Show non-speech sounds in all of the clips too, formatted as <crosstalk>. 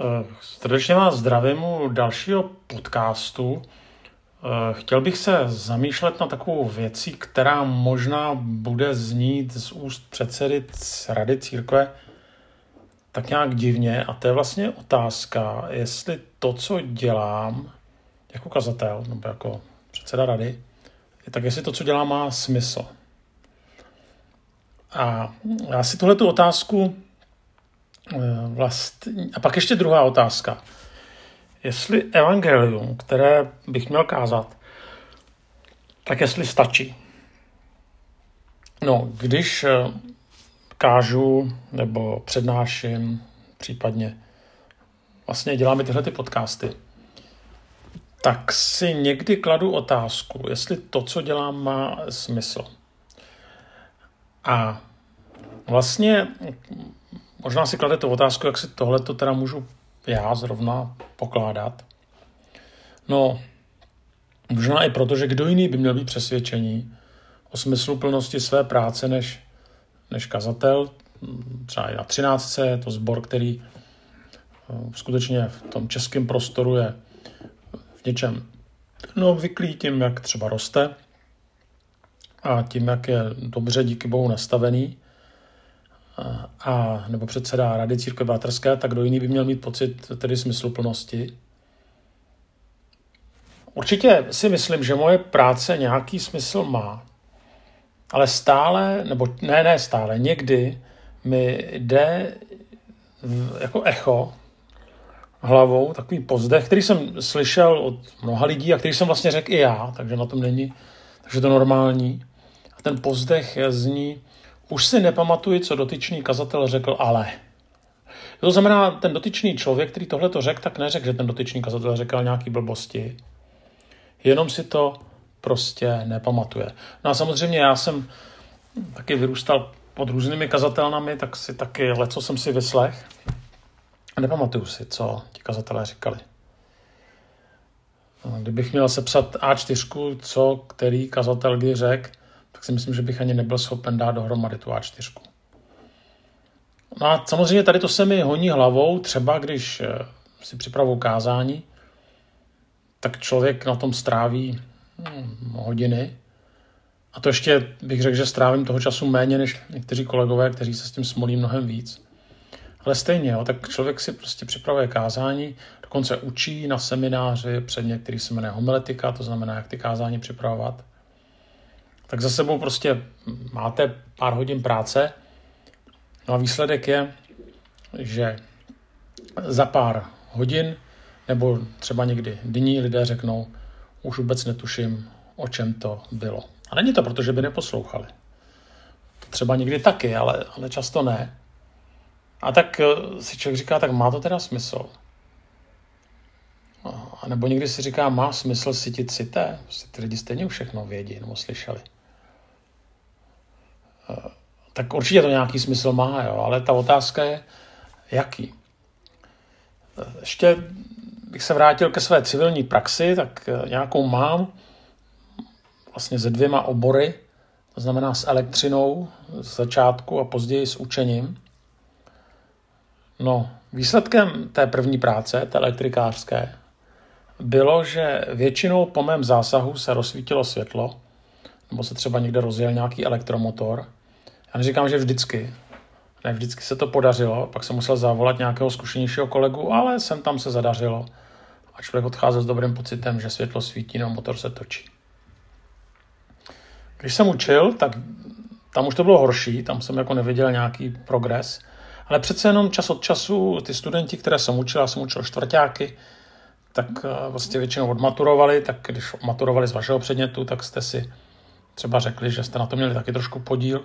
Eh, srdečně vás zdravím u dalšího podcastu. Eh, chtěl bych se zamýšlet na takovou věcí, která možná bude znít z úst předsedy Rady církve tak nějak divně. A to je vlastně otázka, jestli to, co dělám jako kazatel nebo jako předseda rady, tak jestli to, co dělám, má smysl. A já si tuhle tu otázku Eh, vlastně... A pak ještě druhá otázka. Jestli evangelium, které bych měl kázat, tak jestli stačí. No, když eh, kážu nebo přednáším, případně vlastně děláme tyhle ty podcasty, tak si někdy kladu otázku, jestli to, co dělám, má smysl. A vlastně Možná si kladete otázku, jak si tohle to teda můžu já zrovna pokládat. No, možná i proto, že kdo jiný by měl být přesvědčení o smyslu plnosti své práce než, než kazatel. Třeba i na 13. je to sbor, který eh, skutečně v tom českém prostoru je v něčem no, obvyklý tím, jak třeba roste a tím, jak je dobře díky bohu nastavený a, nebo předseda Rady církve bratrské, tak kdo jiný by měl mít pocit tedy smysluplnosti. Určitě si myslím, že moje práce nějaký smysl má, ale stále, nebo ne, ne stále, někdy mi jde v, jako echo hlavou takový pozdech, který jsem slyšel od mnoha lidí a který jsem vlastně řekl i já, takže na tom není, takže to normální. A ten pozdech zní, už si nepamatuji, co dotyčný kazatel řekl, ale. To znamená, ten dotyčný člověk, který tohle to řekl, tak neřekl, že ten dotyčný kazatel řekl nějaký blbosti. Jenom si to prostě nepamatuje. No a samozřejmě já jsem taky vyrůstal pod různými kazatelnami, tak si taky leco jsem si vyslech. A nepamatuju si, co ti kazatelé říkali. Kdybych měl sepsat A4, co který kazatel kdy řekl, tak si myslím, že bych ani nebyl schopen dát dohromady tu A4. No a samozřejmě tady to se mi honí hlavou, třeba když eh, si připravu kázání, tak člověk na tom stráví hm, hodiny. A to ještě bych řekl, že strávím toho času méně než někteří kolegové, kteří se s tím smolí mnohem víc. Ale stejně, jo, tak člověk si prostě připravuje kázání, dokonce učí na semináři předmět, který se jmenuje homiletika, to znamená, jak ty kázání připravovat tak za sebou prostě máte pár hodin práce. No a výsledek je, že za pár hodin nebo třeba někdy dní lidé řeknou, už vůbec netuším, o čem to bylo. A není to proto, že by neposlouchali. To třeba někdy taky, ale, ale často ne. A tak eh, si člověk říká, tak má to teda smysl. A nebo někdy si říká, má smysl cítit cité? Prostě ty lidi stejně všechno vědí nebo slyšeli tak určitě to nějaký smysl má, jo, ale ta otázka je, jaký. Ještě bych se vrátil ke své civilní praxi, tak eh, nějakou mám vlastně se dvěma obory, to znamená s elektřinou z začátku a později s učením. No, výsledkem té první práce, té elektrikářské, bylo, že většinou po mém zásahu se rozsvítilo světlo, nebo se třeba někde rozjel nějaký elektromotor. Já neříkám, že vždycky. Ne, vždycky se to podařilo, pak jsem musel zavolat nějakého zkušenějšího kolegu, ale sem tam se zadařilo. A člověk odcházel s dobrým pocitem, že světlo svítí, no motor se točí. Když jsem učil, tak tam už to bylo horší, tam jsem jako neviděl nějaký progres, ale přece jenom čas od času ty studenti, které jsem učil, já jsem učil čtvrtáky, tak eh, vlastně většinou odmaturovali, tak když maturovali z vašeho předmětu, tak jste si třeba řekli, že jste na to měli taky trošku podíl.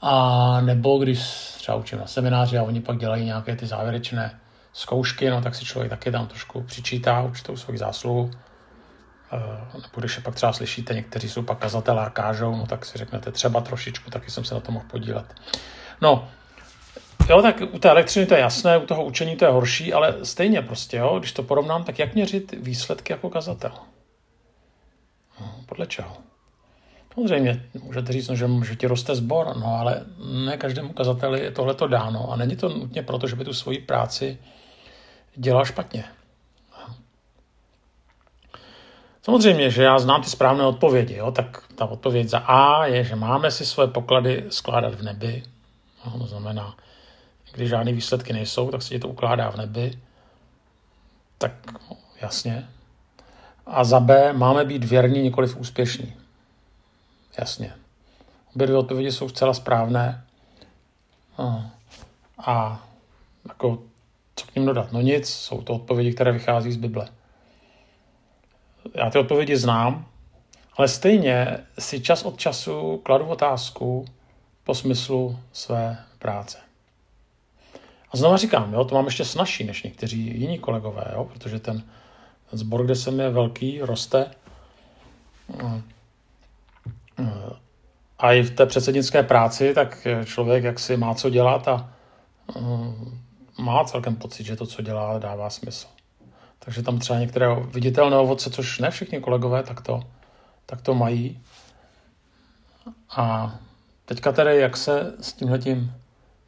A nebo když třeba učím na semináři a oni pak dělají nějaké ty závěrečné zkoušky, no tak si člověk taky tam trošku přičítá určitou svoji zásluhu. E, nebo když je pak třeba slyšíte, někteří jsou pak kazatelé a kážou, no tak si řeknete třeba trošičku, taky jsem se na to mohl podílet. No, Jo, tak u té elektřiny to je jasné, u toho učení to je horší, ale stejně prostě, jo, když to porovnám, tak jak měřit výsledky jako kazatel? No, podle čeho? Samozřejmě, můžete říct, no, že, že ti roste sbor, no ale ne každému kazateli je tohle to dáno a není to nutně proto, že by tu svoji práci dělá špatně. Samozřejmě, že já znám ty správné odpovědi, jo? tak ta odpověď za A je, že máme si svoje poklady skládat v nebi. No, to znamená, když žádné výsledky nejsou, tak se ti to ukládá v nebi. Tak jasně. A za B máme být věrní, nikoliv úspěšní. Jasně. Obě dvě odpovědi jsou zcela správné. No. A jako, co k ním dodat? No nic, jsou to odpovědi, které vychází z Bible. Já ty odpovědi znám, ale stejně si čas od času kladu otázku po smyslu své práce. A znovu říkám, jo, to mám ještě snažší než někteří jiní kolegové, jo, protože ten, ten sbor, kde jsem je velký, roste. A i v té předsednické práci, tak člověk jak si má co dělat a má celkem pocit, že to, co dělá, dává smysl. Takže tam třeba některé viditelné ovoce, což ne všichni kolegové tak to, tak to mají. A teďka tedy, jak se s tímhletím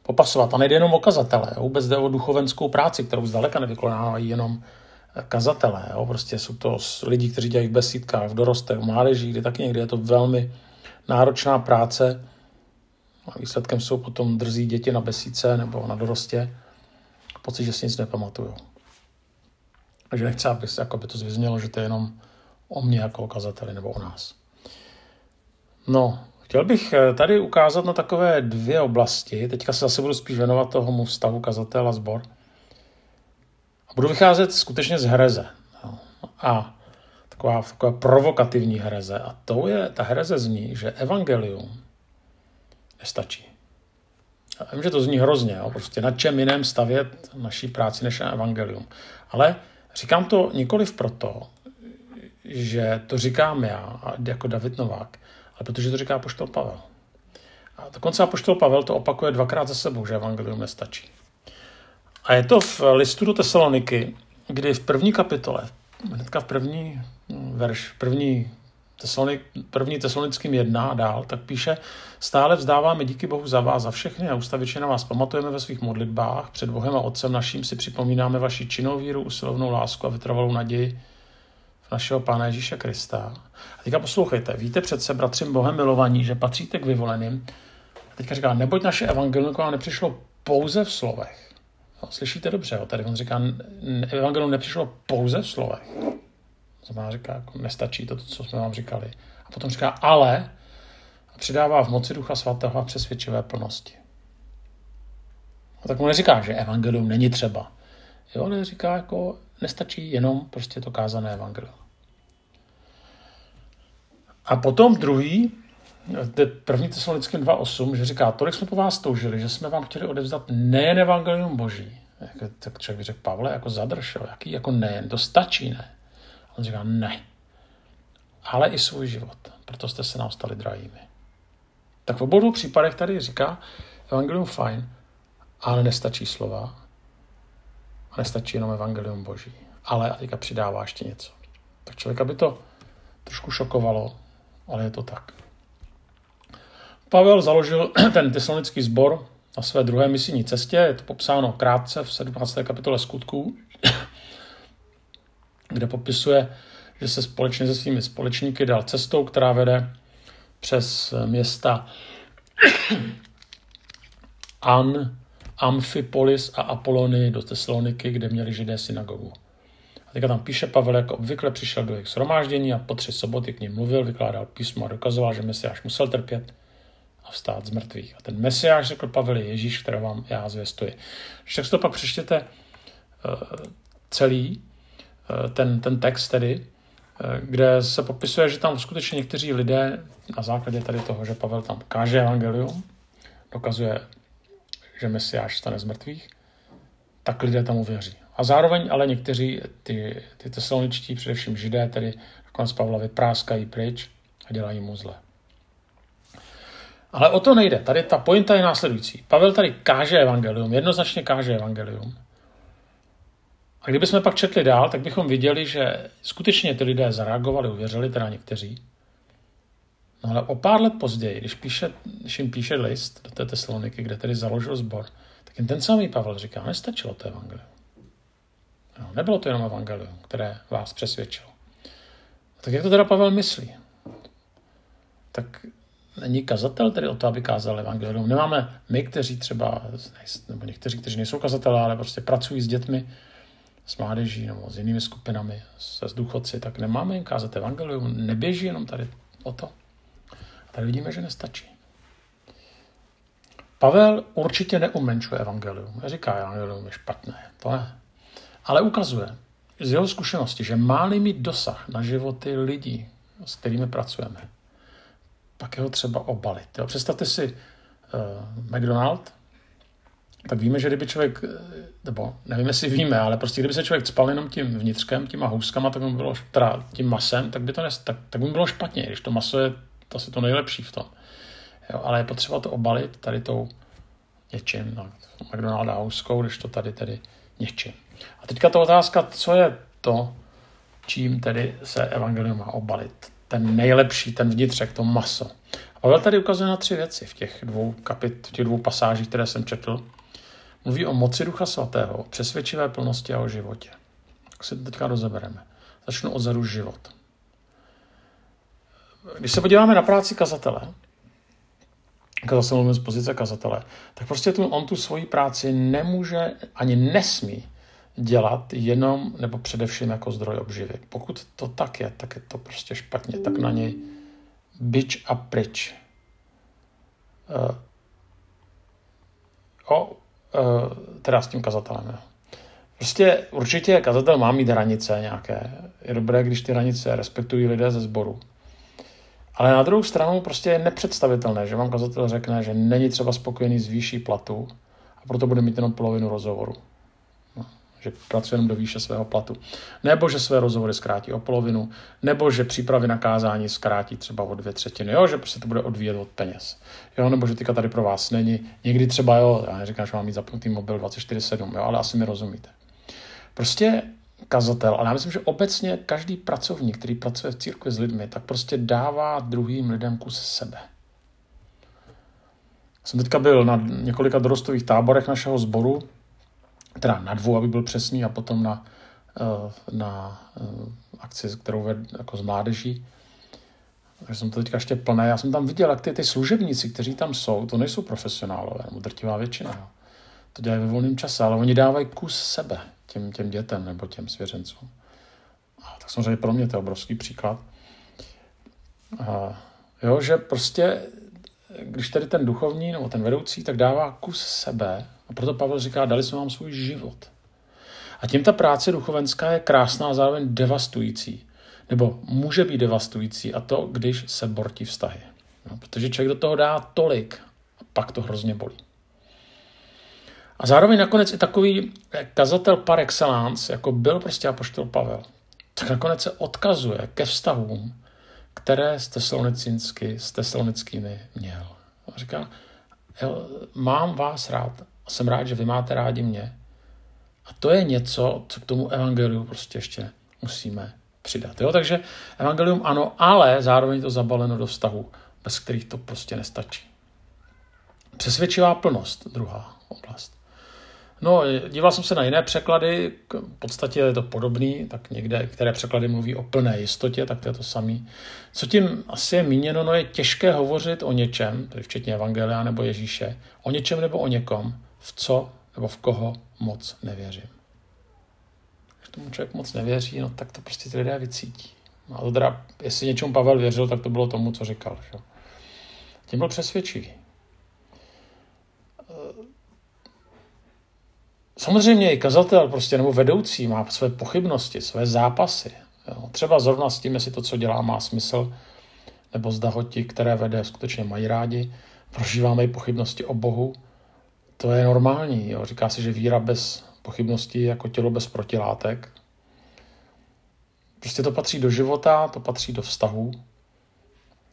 popasovat. A nejde jenom o kazatele, vůbec jde o duchovenskou práci, kterou zdaleka nevykonávají jenom kazatele. Jo? Prostě jsou to lidi, kteří dělají v besídkách, v dorostech, v mládeží, kde taky někdy je to velmi náročná práce. A výsledkem jsou potom drzí děti na besídce nebo na dorostě. Pocit, že si nic nepamatují. Takže nechci, aby, se, jako by to zvyznělo, že to je jenom o mě jako o kazateli nebo o nás. No, chtěl bych eh, tady ukázat na takové dvě oblasti. Teďka se zase budu spíš věnovat tomu vztahu kazatel a zbor. Budu vycházet skutečně z hereze. No. A taková, taková provokativní hereze. A to je, ta hereze zní, že evangelium nestačí. Já vím, že to zní hrozně, jo? prostě na čem jiném stavět naší práci než na evangelium. Ale Říkám to nikoliv proto, že to říkám já, jako David Novák, ale protože to říká poštol Pavel. A dokonce poštol Pavel to opakuje dvakrát za sebou, že evangelium nestačí. A je to v listu do Tesaloniky, kdy v první kapitole, hnedka v první verš, první Tesalonik, první tesalonickým jedna a dál, tak píše, stále vzdáváme díky Bohu za vás, za všechny a ustavičně na vás pamatujeme ve svých modlitbách, před Bohem a Otcem naším si připomínáme vaši činnou víru, usilovnou lásku a vytrvalou naději v našeho Pána Ježíše Krista. A teďka poslouchejte, víte přece, bratři Bohem milovaní, že patříte k vyvoleným. A teďka říká, neboť naše evangelium nepřišlo pouze v slovech. No, slyšíte dobře, jo? tady on říká, evangelium nepřišlo pouze v slovech Znamená, říká, jako nestačí to, co jsme vám říkali. A potom říká, ale a přidává v moci Ducha Svatého a přesvědčivé plnosti. A tak mu neříká, že evangelium není třeba. Jo, ale říká, jako nestačí jenom prostě to kázané evangelium. A potom druhý, první tesalonickým 2.8, že říká, tolik jsme po vás toužili, že jsme vám chtěli odevzdat nejen evangelium boží. Tak člověk by řekl, Pavle, jako zadršel, jaký jako nejen, to stačí, ne? On říká, ne. Ale i svůj život. Proto jste se nám stali drahými. Tak v obou případech tady říká, evangelium fajn, ale nestačí slova. A nestačí jenom evangelium boží. Ale a teďka přidává ještě něco. Tak člověka by to trošku šokovalo, ale je to tak. Pavel založil <clears throat> ten tesalonický sbor na své druhé misijní cestě, je to popsáno krátce v 17. kapitole skutků <clears throat> kde popisuje, že se společně se svými společníky dal cestou, která vede přes města <clears throat> An, Amphipolis a Apolony do Tesaloniky, kde měli židé synagogu. A teďka tam píše Pavel, jako obvykle přišel do jejich shromáždění a po tři soboty k ním mluvil, vykládal písmo a dokazoval, že Mesiáš musel trpět a vstát z mrtvých. A ten Mesiáš, řekl Pavel, je Ježíš, kterého vám já zvěstuji. Když tak to pak přečtěte uh, celý, Eh, ten, ten text tedy, eh, kde se popisuje, že tam skutečně někteří lidé na základě tady toho, že Pavel tam káže evangelium, dokazuje, že Mesiáš stane z mrtvých, tak lidé tomu věří. A zároveň ale někteří, ty, ty tesaloničtí, především židé, tedy nakonec Pavla vypráskají pryč a dělají mu zle. Ale o to nejde. Tady ta pointa je následující. Pavel tady káže evangelium, jednoznačně káže evangelium. A kdybychom pak četli dál, tak bychom viděli, že skutečně ty lidé zareagovali, uvěřili, teda někteří. No ale o pár let později, když, píše, když jim píše list do té Tesaloniky, kde tedy založil sbor, tak jim ten samý Pavel říká, nestačilo to evangelium. No, nebylo to jenom evangelium, které vás přesvědčilo. Tak jak to teda Pavel myslí? Tak není kazatel tedy o to, aby kázal evangelium. Nemáme my, kteří třeba, nebo někteří, kteří nejsou kazatelé, ale prostě pracují s dětmi, s mládeží nebo s jinými skupinami, se s důchodci, tak nemáme jim kázat evangelium. Neběží jenom tady o to. A tady vidíme, že nestačí. Pavel určitě neumenčuje evangelium. Neříká, evangelium je špatné. To ne. Ale ukazuje z jeho zkušenosti, že má-li mít dosah na životy lidí, s kterými pracujeme, pak je ho třeba obalit. Jo? Představte si uh, McDonald, tak víme, že kdyby člověk, eh, nebo nevím, jestli víme, ale prostě kdyby se člověk spal jenom tím vnitřkem, těma houskama, tak by bylo, teda tím masem, tak by to nes, tak, tak by bylo špatně, když to maso je to asi to nejlepší v tom. Jo, ale je potřeba to obalit tady tou něčím, no, McDonalda houskou, když to tady tedy něčím. A teďka ta otázka, co je to, čím tedy se evangelium má obalit. Ten nejlepší, ten vnitřek, to maso. A Pavel tady ukazuje na tři věci v těch dvou kapit, v těch dvou pasážích, které jsem četl. Mluví o moci Ducha Svatého, o přesvědčivé plnosti a o životě. Tak si teďka rozebereme. Začnu odzadu život. Když se podíváme na práci kazatele, mluvím z pozice kazatele, tak prostě tu, on tu svoji práci nemůže ani nesmí dělat jenom nebo především jako zdroj obživy. Pokud to tak je, tak je to prostě špatně. Tak na něj bič a pryč. Uh, o, uh, teda s tím kazatelem. Jo. Prostě určitě kazatel má mít hranice nějaké. Je dobré, když ty hranice respektují lidé ze sboru. Ale na druhou stranu prostě je nepředstavitelné, že vám kazatel řekne, že není třeba spokojený s výší platu a proto bude mít jenom polovinu rozhovoru. Že pracuje jenom do výše svého platu. Nebo že své rozhovory zkrátí o polovinu, nebo že přípravy na kázání zkrátí třeba o dvě třetiny, jo, že prostě to bude odvíjet od peněz. Jo, nebo že teďka tady pro vás není. Někdy třeba, jo, já neříkám, že mám mít zapnutý mobil 24-7, jo, ale asi mi rozumíte. Prostě kazatel, ale já myslím, že obecně každý pracovník, který pracuje v církvi s lidmi, tak prostě dává druhým lidem kus sebe. Jsem teďka byl na několika dorostových táborech našeho sboru, teda na dvou, aby byl přesný, a potom na, eh, na eh, akci, kterou ved jako z mládeží. Takže jsem to teďka ještě plné. Já jsem tam viděl, jak ty, ty služebníci, kteří tam jsou, to nejsou profesionálové, nebo drtivá většina. To dělají ve volném čase, ale oni dávají kus sebe těm, těm dětem nebo těm svěřencům. A tak samozřejmě pro mě to je obrovský příklad. A, jo, že prostě, když tady ten duchovní nebo ten vedoucí, tak dává kus sebe. A proto Pavel říká, dali jsme vám svůj život. A tím ta práce duchovenská je krásná a zároveň devastující. Nebo může být devastující a to, když se bortí vztahy. No, protože člověk do toho dá tolik a pak to hrozně bolí. A zároveň nakonec i takový kazatel par excellence, jako byl prostě apoštol Pavel, tak nakonec se odkazuje ke vztahům, které s, tesalonickými, s měl. A říká, mám vás rád, jsem rád, že vy máte rádi mě. A to je něco, co k tomu evangeliu prostě ještě musíme přidat. Jo? Takže evangelium ano, ale zároveň to zabaleno do vztahu, bez kterých to prostě nestačí. Přesvědčivá plnost, druhá oblast. No, díval jsem se na jiné překlady, v podstatě je to podobný, tak někde, které překlady mluví o plné jistotě, tak to je to samý. Co tím asi je míněno, no je těžké hovořit o něčem, tedy včetně Evangelia nebo Ježíše, o něčem nebo o někom, v co nebo v koho moc nevěřím. Když tomu člověk moc nevěří, no tak to prostě ty lidé vycítí. No a to teda, jestli něčemu Pavel věřil, tak to bylo tomu, co říkal. Že? Tím byl přesvědčivý. Samozřejmě i kazatel prostě, nebo vedoucí má své pochybnosti, své zápasy. Jo. Třeba zrovna s tím, jestli to, co dělá, má smysl, nebo zda ho ti, které vede, skutečně mají rádi. Prožíváme i pochybnosti o Bohu. To je normální. Jo. Říká se, že víra bez pochybností je jako tělo bez protilátek. Prostě to patří do života, to patří do vztahu.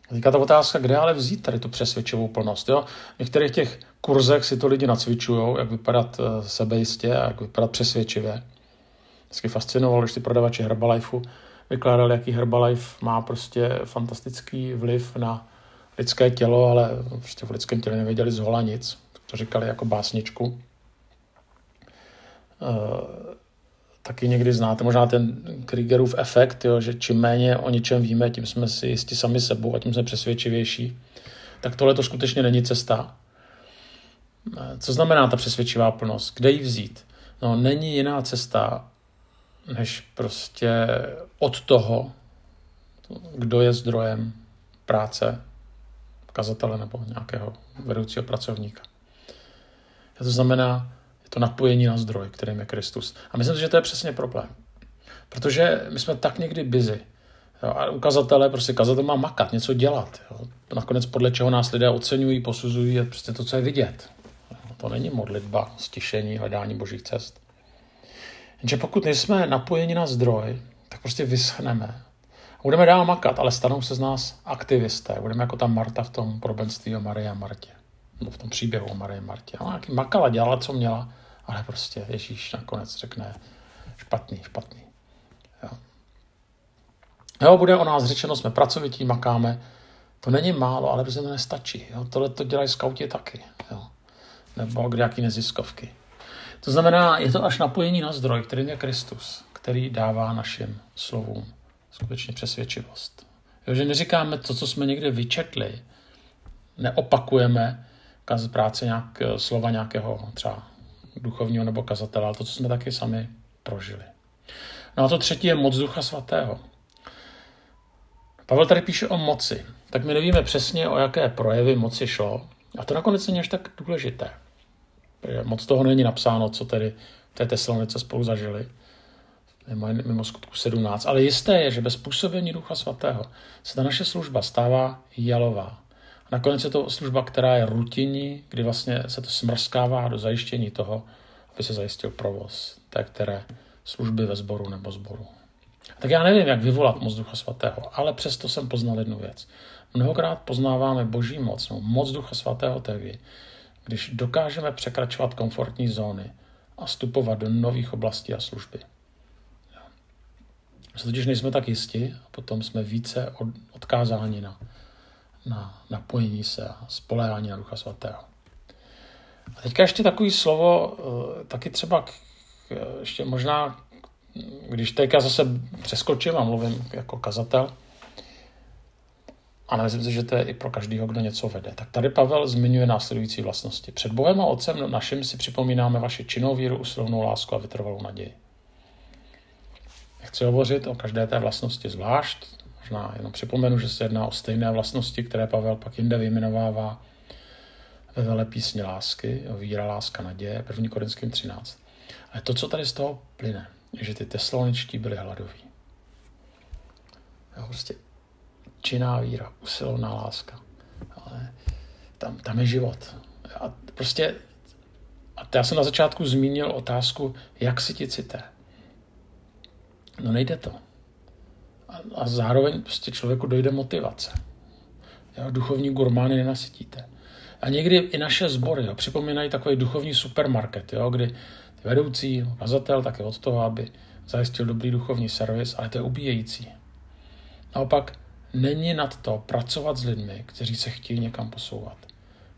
Teďka ta otázka, kde ale vzít tady tu přesvědčivou plnost. Jo? V některých těch kurzech si to lidi nacvičují, jak vypadat eh, sebejistě a jak vypadat přesvědčivě. Vždycky fascinovalo, když ty prodavači Herbalifeu vykládali, jaký Herbalife má prostě fantastický vliv na lidské tělo, ale prostě v lidském těle nevěděli z hola nic. To říkali jako básničku. Eh, taky někdy znáte, možná ten Kriegerův efekt, jo, že čím méně o něčem víme, tím jsme si jistí sami sebou a tím jsme přesvědčivější. Tak tohle to skutečně není cesta. Co znamená ta přesvědčivá plnost? Kde ji vzít? No, není jiná cesta, než prostě od toho, kdo je zdrojem práce kazatele nebo nějakého vedoucího pracovníka. To znamená, je to napojení na zdroj, kterým je Kristus. A myslím si, že to je přesně problém. Protože my jsme tak někdy busy. Jo, a ukazatele, prostě kazatel má makat, něco dělat. Jo. Nakonec podle čeho nás lidé oceňují, posuzují, je prostě to, co je vidět. To není modlitba, stišení, hledání božích cest. Jenže pokud nejsme napojeni na zdroj, tak prostě vyschneme. Budeme dál makat, ale stanou se z nás aktivisté. Budeme jako ta Marta v tom podobenství o Marii a Martě. Nebo v tom příběhu o Marii a Martě. Ona makala, dělala, co měla, ale prostě Ježíš nakonec řekne špatný, špatný. Jo. jo, bude o nás řečeno, jsme pracovití, makáme. To není málo, ale prostě to nestačí. Jo. Tohle to dělají skauti taky. Jo. Nebo nějaký neziskovky. To znamená, je to až napojení na zdroj, kterým je Kristus, který dává našim slovům skutečně přesvědčivost. Jo, že neříkáme to, co jsme někde vyčetli, neopakujeme z práce nějak, slova nějakého třeba duchovního nebo kazatele, ale to, co jsme taky sami prožili. No a to třetí je moc Ducha Svatého. Pavel tady píše o moci, tak my nevíme přesně, o jaké projevy moci šlo. A to nakonec není až tak důležité. Protože moc toho není napsáno, co tedy v té Tesalonice spolu zažili mimo, mimo skutku 17. Ale jisté je, že bez působení Ducha Svatého se ta naše služba stává jalová. Nakonec je to služba, která je rutinní, kdy vlastně se to smrskává do zajištění toho, aby se zajistil provoz té které služby ve sboru nebo sboru. Tak já nevím, jak vyvolat moc Ducha Svatého, ale přesto jsem poznal jednu věc. Mnohokrát poznáváme boží moc, no, moc Ducha Svatého tehdy, když dokážeme překračovat komfortní zóny a vstupovat do nových oblastí a služby. My se totiž nejsme tak jisti a potom jsme více od, odkázáni na, na napojení se a spolehání na Ducha Svatého. A teďka ještě takový slovo, eh, taky třeba k, ještě možná, když teďka zase přeskočím a mluvím jako kazatel, a myslím si, že to je i pro každého, kdo něco vede. Tak tady Pavel zmiňuje následující vlastnosti. Před Bohem a Otcem naším si připomínáme vaši činnou víru, usilovnou lásku a vytrvalou naději. Chci hovořit o každé té vlastnosti zvlášť. Možná jenom připomenu, že se jedná o stejné vlastnosti, které Pavel pak jinde vyjmenovává ve vele písně lásky, víra, láska, naděje, 1. Korinským 13. Ale to, co tady z toho plyne, je, že ty tesloničtí byli hladoví. Jo, prostě činná víra, usilovná láska. Ale tam, tam je život. A prostě a já jsem na začátku zmínil otázku, jak si ti cité. No nejde to. A, a zároveň prostě člověku dojde motivace. Jo, duchovní gurmány nenasytíte. A někdy i naše sbory jo, připomínají takový duchovní supermarket, jo, kdy vedoucí, kazatel tak je od toho, aby zajistil dobrý duchovní servis, ale to je ubíjející. Naopak není nad to pracovat s lidmi, kteří se chtějí někam posouvat,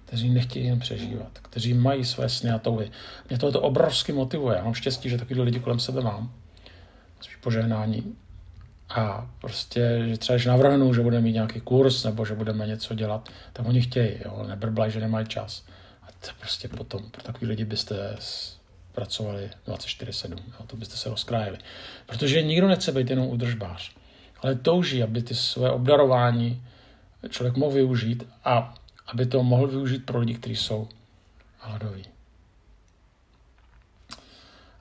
kteří nechtějí jen přežívat, kteří mají své sny a touhy. Mě to, to obrovsky motivuje. Já mám štěstí, že takovýhle lidi kolem sebe mám spíš požehnání. A prostě, že třeba, když navrhnu, že budeme mít nějaký kurz nebo že budeme něco dělat, tak oni chtějí, jo, nebrblaj, že nemají čas. A to prostě potom, pro takový lidi byste pracovali 24-7, jo, to byste se rozkrájeli. Protože nikdo nechce být jenom udržbář, ale touží, aby ty své obdarování člověk mohl využít a aby to mohl využít pro lidi, kteří jsou hladoví.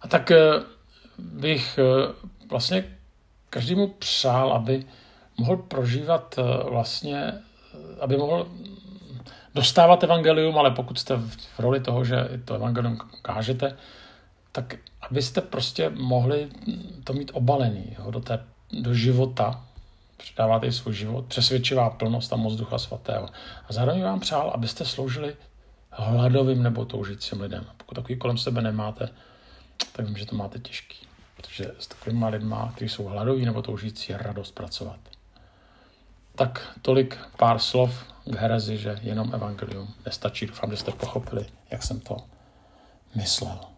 A tak eh, bych eh, vlastně každému přál, aby mohl prožívat eh, vlastně, eh, aby mohl dostávat evangelium, ale pokud jste v roli toho, že to evangelium kážete, tak abyste prostě mohli to mít obalený jo, do, té, do života, předáváte svůj život, přesvědčivá plnost a moc Ducha Svatého. A zároveň vám přál, abyste sloužili hladovým nebo toužícím lidem. Pokud takový kolem sebe nemáte, tak vím, že to máte těžký. Protože s takovými lidmi, kteří jsou hladoví nebo toužící, je radost pracovat. Tak tolik pár slov k herezi, že jenom evangelium nestačí. Doufám, že jste pochopili, jak jsem to myslel.